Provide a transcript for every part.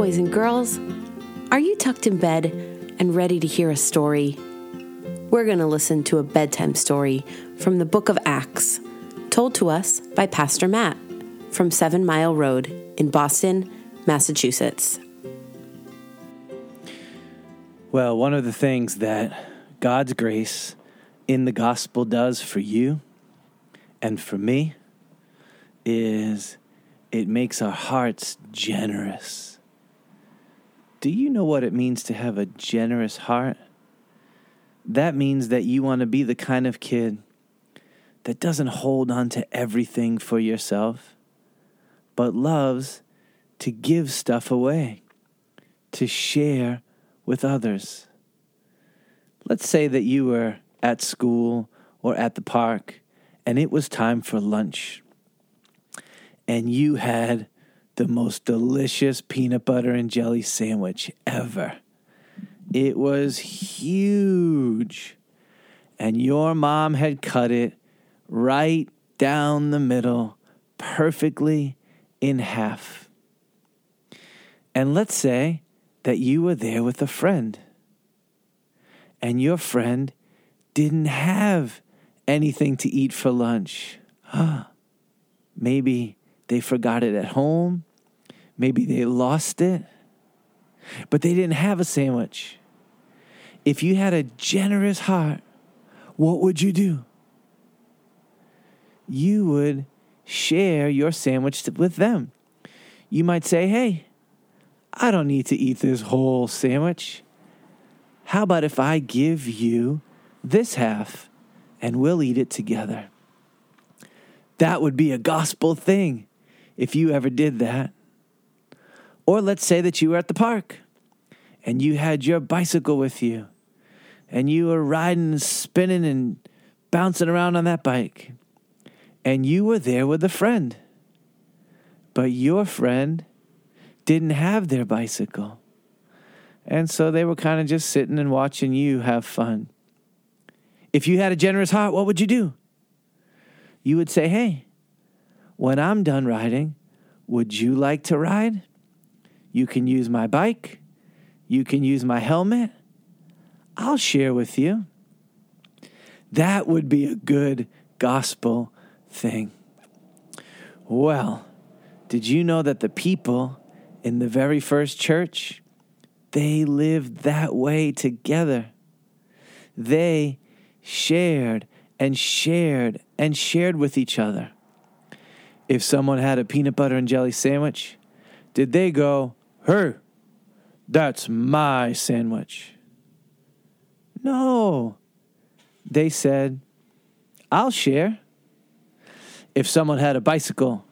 boys and girls. Are you tucked in bed and ready to hear a story? We're going to listen to a bedtime story from the book of Acts, told to us by Pastor Matt from Seven Mile Road in Boston, Massachusetts. Well, one of the things that God's grace in the gospel does for you and for me is it makes our hearts generous. Do you know what it means to have a generous heart? That means that you want to be the kind of kid that doesn't hold on to everything for yourself, but loves to give stuff away, to share with others. Let's say that you were at school or at the park and it was time for lunch and you had the most delicious peanut butter and jelly sandwich ever. It was huge. And your mom had cut it right down the middle, perfectly in half. And let's say that you were there with a friend, and your friend didn't have anything to eat for lunch. Maybe they forgot it at home. Maybe they lost it. But they didn't have a sandwich. If you had a generous heart, what would you do? You would share your sandwich with them. You might say, Hey, I don't need to eat this whole sandwich. How about if I give you this half and we'll eat it together? That would be a gospel thing if you ever did that. Or let's say that you were at the park and you had your bicycle with you and you were riding and spinning and bouncing around on that bike and you were there with a friend. But your friend didn't have their bicycle. And so they were kind of just sitting and watching you have fun. If you had a generous heart, what would you do? You would say, Hey, when I'm done riding, would you like to ride? You can use my bike. You can use my helmet. I'll share with you. That would be a good gospel thing. Well, did you know that the people in the very first church they lived that way together? They shared and shared and shared with each other if someone had a peanut butter and jelly sandwich, did they go, Hey, that's my sandwich? No. They said, I'll share. If someone had a bicycle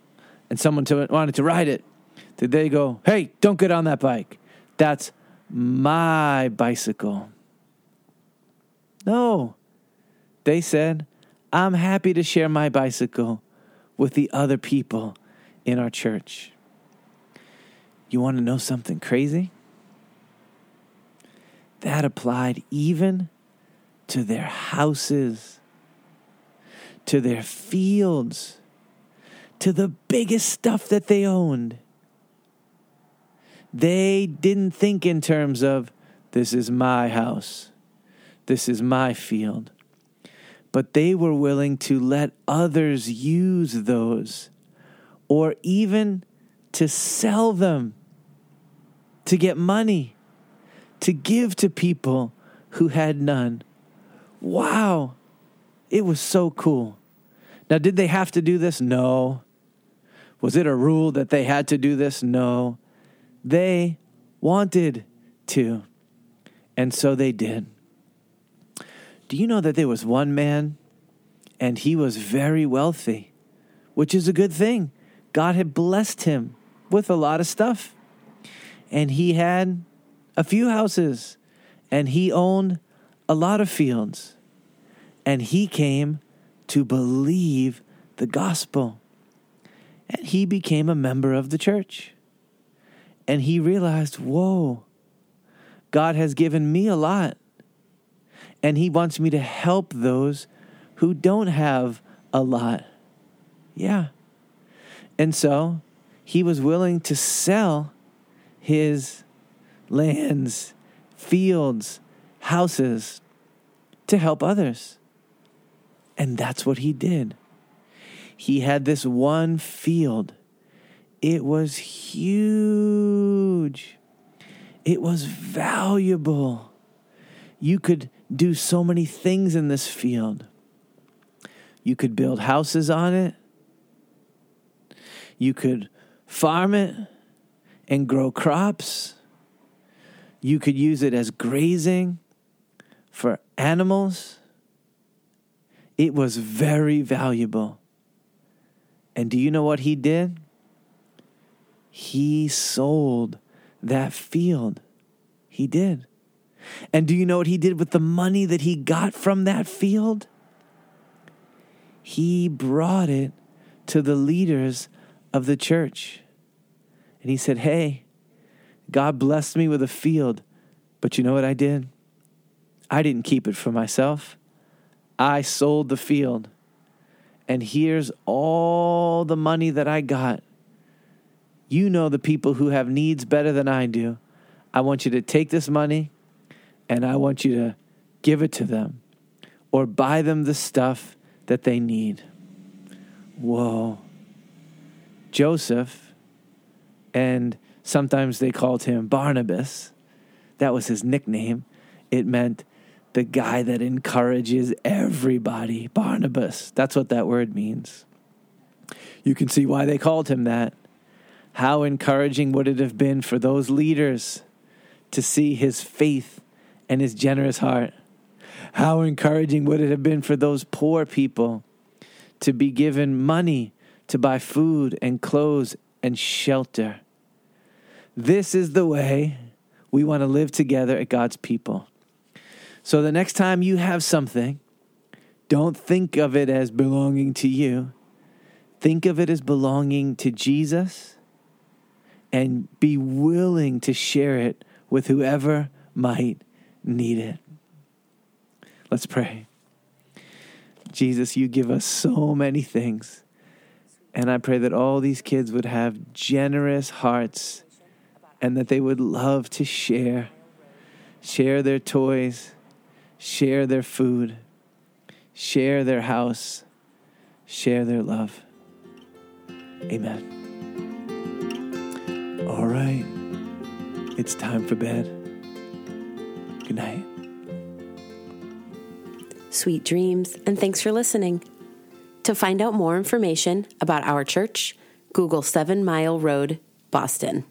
and someone wanted to ride it, did they go, Hey, don't get on that bike? That's my bicycle. No. They said, I'm happy to share my bicycle with the other people in our church. You want to know something crazy? That applied even to their houses, to their fields, to the biggest stuff that they owned. They didn't think in terms of, this is my house, this is my field but they were willing to let others use those or even to sell them to get money to give to people who had none. Wow, it was so cool. Now, did they have to do this? No. Was it a rule that they had to do this? No. They wanted to, and so they did. Do you know that there was one man and he was very wealthy, which is a good thing? God had blessed him with a lot of stuff. And he had a few houses and he owned a lot of fields. And he came to believe the gospel. And he became a member of the church. And he realized, whoa, God has given me a lot and He wants me to help those who don't have a lot. Yeah. And so he was willing to sell his lands, fields, houses to help others. And that's what he did. He had this one field. It was huge. It was valuable. You could do so many things in this field. You could build houses on it. You could farm it and grow crops. You could use it as grazing for animals. It was very valuable. And do you know what he did? He sold that field. He did. And do you know what he did with the money that he got from that field? He brought it to the leaders of the church. And he said, Hey, God blessed me with a field, but you know what I did? I didn't keep it for myself. I sold the field. And here's all the money that I got. You know the people who have needs better than I do. I want you to take this money and I want you to give it to them or buy them the stuff that they need. Whoa. Joseph, and sometimes they called him Barnabas, that was his nickname. It meant the guy that encourages everybody. Barnabas, that's what that word means. You can see why they called him that. How encouraging would it have been for those leaders to see his faith and his generous heart? How encouraging would it have been for those poor people to be given money to buy food and clothes and shelter? This is the way we want to live together at God's people. So the next time you have something, don't think of it as belonging to you. Think of it as belonging to Jesus and be willing to share it with whoever might need it. Let's pray. Jesus, you give us so many things. And I pray that all these kids would have generous hearts and that they would love to share. Share their toys, share their food, share their house, share their love. Amen. All right, it's time for bed. Good night. Sweet dreams, and thanks for listening. To find out more information about our church, Google Seven Mile Road, Boston.